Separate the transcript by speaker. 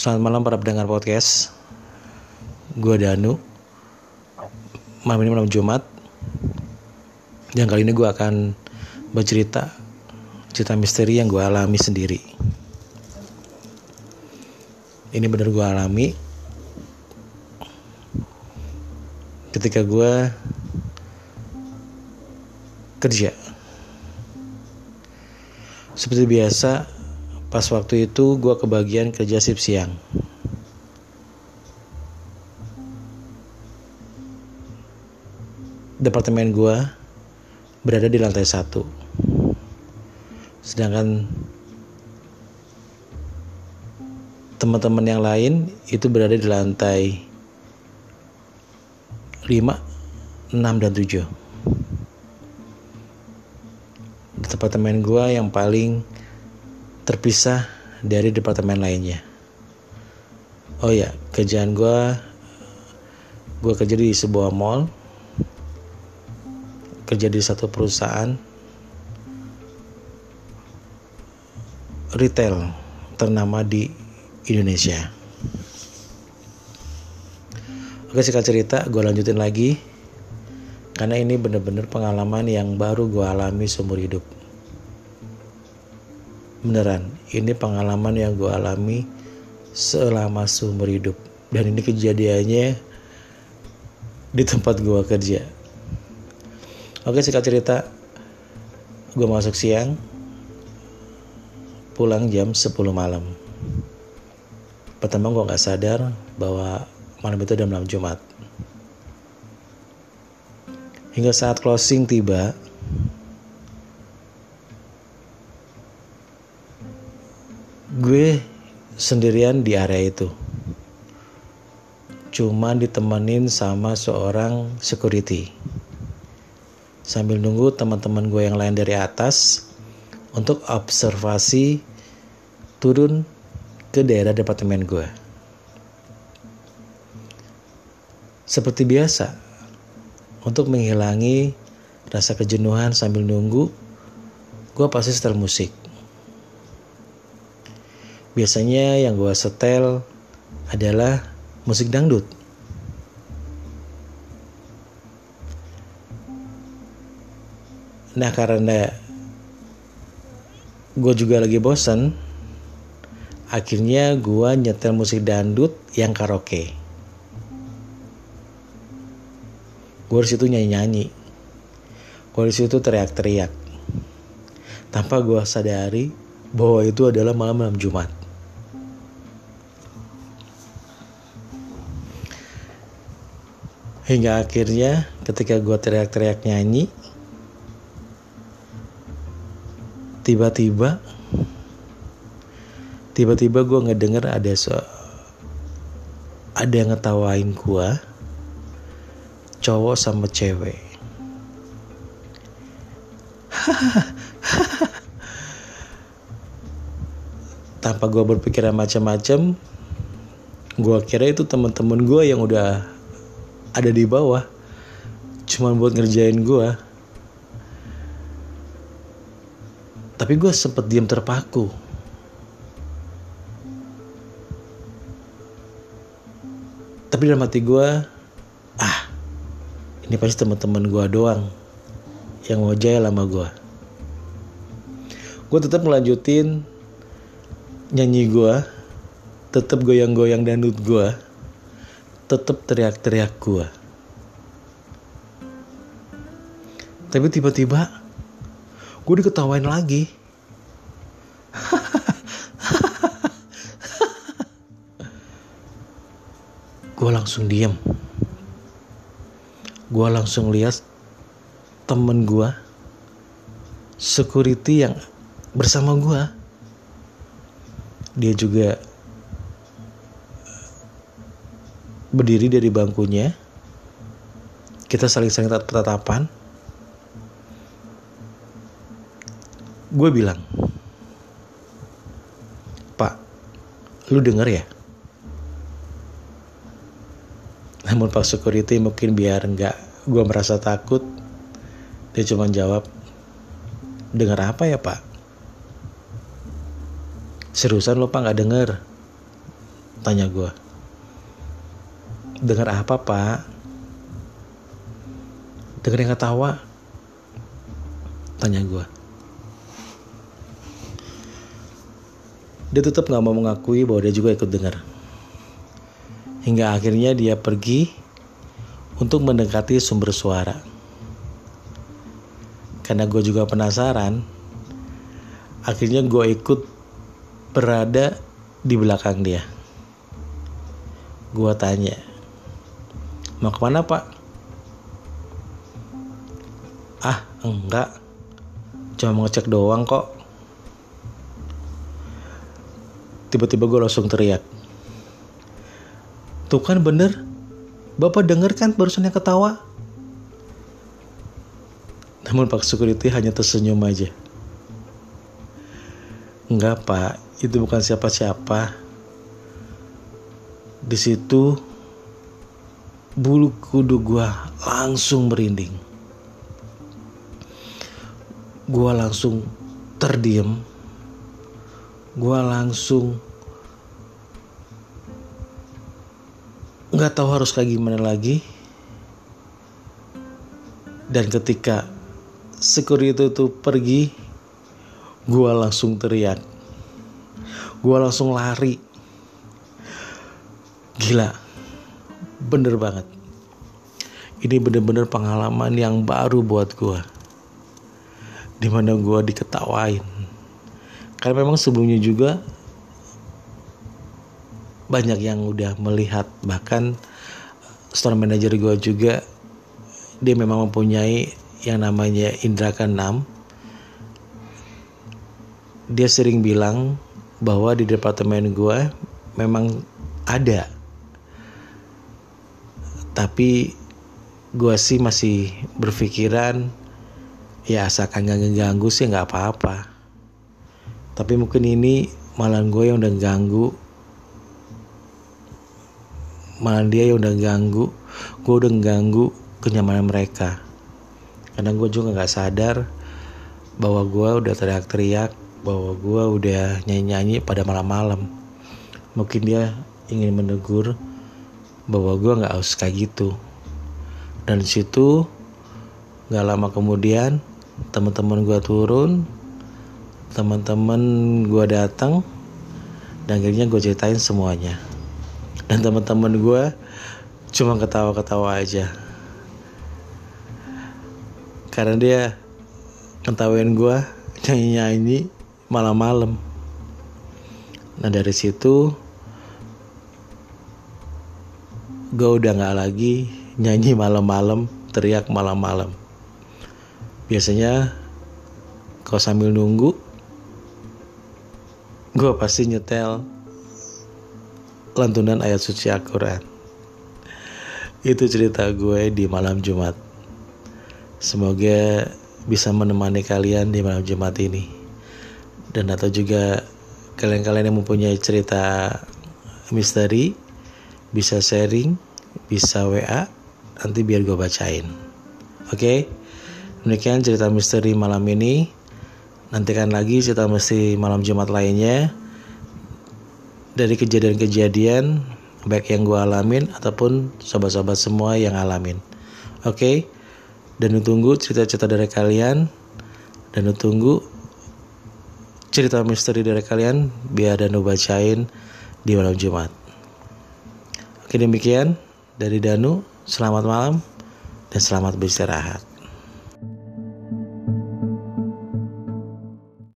Speaker 1: Selamat malam para pendengar podcast. Gue Danu. Malam ini malam Jumat. Dan kali ini gue akan bercerita Cerita misteri yang gue alami sendiri. Ini bener gue alami. Ketika gue Kerja. Seperti biasa Pas waktu itu gue kebagian kerja sip siang. Departemen gue berada di lantai satu. Sedangkan teman-teman yang lain itu berada di lantai 5, 6, dan 7. Departemen gue yang paling terpisah dari departemen lainnya. Oh ya, kerjaan gue, gue kerja di sebuah mall, kerja di satu perusahaan retail ternama di Indonesia. Oke singkat cerita, gue lanjutin lagi karena ini bener-bener pengalaman yang baru gue alami seumur hidup beneran ini pengalaman yang gue alami selama seumur hidup. Dan ini kejadiannya di tempat gue kerja. Oke singkat cerita gue masuk siang pulang jam 10 malam. Pertama gue gak sadar bahwa malam itu udah malam Jumat. Hingga saat closing tiba gue sendirian di area itu. Cuma ditemenin sama seorang security. Sambil nunggu teman-teman gue yang lain dari atas untuk observasi turun ke daerah departemen gue. Seperti biasa untuk menghilangi rasa kejenuhan sambil nunggu gue pasti setel musik biasanya yang gue setel adalah musik dangdut. Nah karena gue juga lagi bosen, akhirnya gue nyetel musik dangdut yang karaoke. Gue di situ nyanyi-nyanyi, gue di situ teriak-teriak, tanpa gue sadari bahwa itu adalah malam-malam Jumat. Hingga akhirnya ketika gue teriak-teriak nyanyi, tiba-tiba, tiba-tiba gue ngedenger ada so, ada yang ngetawain gue, cowok sama cewek. Tanpa gue berpikiran macam-macam, gue kira itu teman-teman gue yang udah ada di bawah. Cuman buat ngerjain gue tapi gue sempet diam terpaku. Tapi dalam hati gue ah ini pasti teman-teman gue doang yang mau jaya lama gue gue tetap melanjutin nyanyi gue tetap goyang-goyang danut gue tetap teriak-teriak gue. Tapi tiba-tiba gue diketawain lagi. gue langsung diem. Gue langsung lihat temen gue, security yang bersama gue. Dia juga berdiri dari bangkunya kita saling-saling tatapan. Gue bilang pak lu denger ya? Namun pak security mungkin biar nggak gue merasa takut dia cuma jawab dengar apa ya pak? Seriusan lo pak nggak denger Tanya gue. Dengar apa pak? Dengar yang ketawa? Tanya gue. Dia tetap gak mau mengakui bahwa dia juga ikut dengar. Hingga akhirnya dia pergi untuk mendekati sumber suara. Karena gue juga penasaran, akhirnya gue ikut berada di belakang dia. Gue tanya, mau ke mana pak? Ah enggak, cuma mau ngecek doang kok. Tiba-tiba gue langsung teriak. Tuh kan bener, bapak denger kan barusan yang ketawa? Namun Pak Security hanya tersenyum aja. Enggak pak, itu bukan siapa-siapa. Di situ bulu kudu gua langsung merinding. Gua langsung terdiam. Gua langsung nggak tahu harus kayak gimana lagi. Dan ketika security itu pergi, Gua langsung teriak. Gua langsung lari. Gila. Bener banget. Ini bener-bener pengalaman yang baru buat gua. Di mana gua diketawain. Karena memang sebelumnya juga banyak yang udah melihat bahkan store manager gua juga dia memang mempunyai yang namanya indra keenam dia sering bilang bahwa di departemen gue memang ada tapi gue sih masih berpikiran ya asalkan gak ngeganggu sih nggak apa-apa. Tapi mungkin ini malah gue yang udah ganggu. Malah dia yang udah ganggu. Gue udah ganggu kenyamanan mereka. Karena gue juga nggak sadar bahwa gue udah teriak-teriak bahwa gue udah nyanyi-nyanyi pada malam-malam. Mungkin dia ingin menegur bahwa gue nggak harus kayak gitu. Dan situ nggak lama kemudian teman-teman gue turun, teman-teman gue datang, dan akhirnya gue ceritain semuanya. Dan teman-teman gue cuma ketawa-ketawa aja. Karena dia ketawain gue nyanyi-nyanyi malam-malam. Nah dari situ gue udah nggak lagi nyanyi malam-malam, teriak malam-malam. Biasanya kalau sambil nunggu, gue pasti nyetel lantunan ayat suci Al-Quran. Itu cerita gue di malam Jumat. Semoga bisa menemani kalian di malam Jumat ini dan atau juga kalian-kalian yang mempunyai cerita misteri bisa sharing bisa WA nanti biar gue bacain oke okay? demikian cerita misteri malam ini nantikan lagi cerita misteri malam Jumat lainnya dari kejadian-kejadian baik yang gue alamin ataupun sobat-sobat semua yang alamin oke okay? dan tunggu cerita-cerita dari kalian dan tunggu cerita misteri dari kalian biar Danu bacain di malam Jumat. Oke demikian dari Danu, selamat malam dan selamat beristirahat.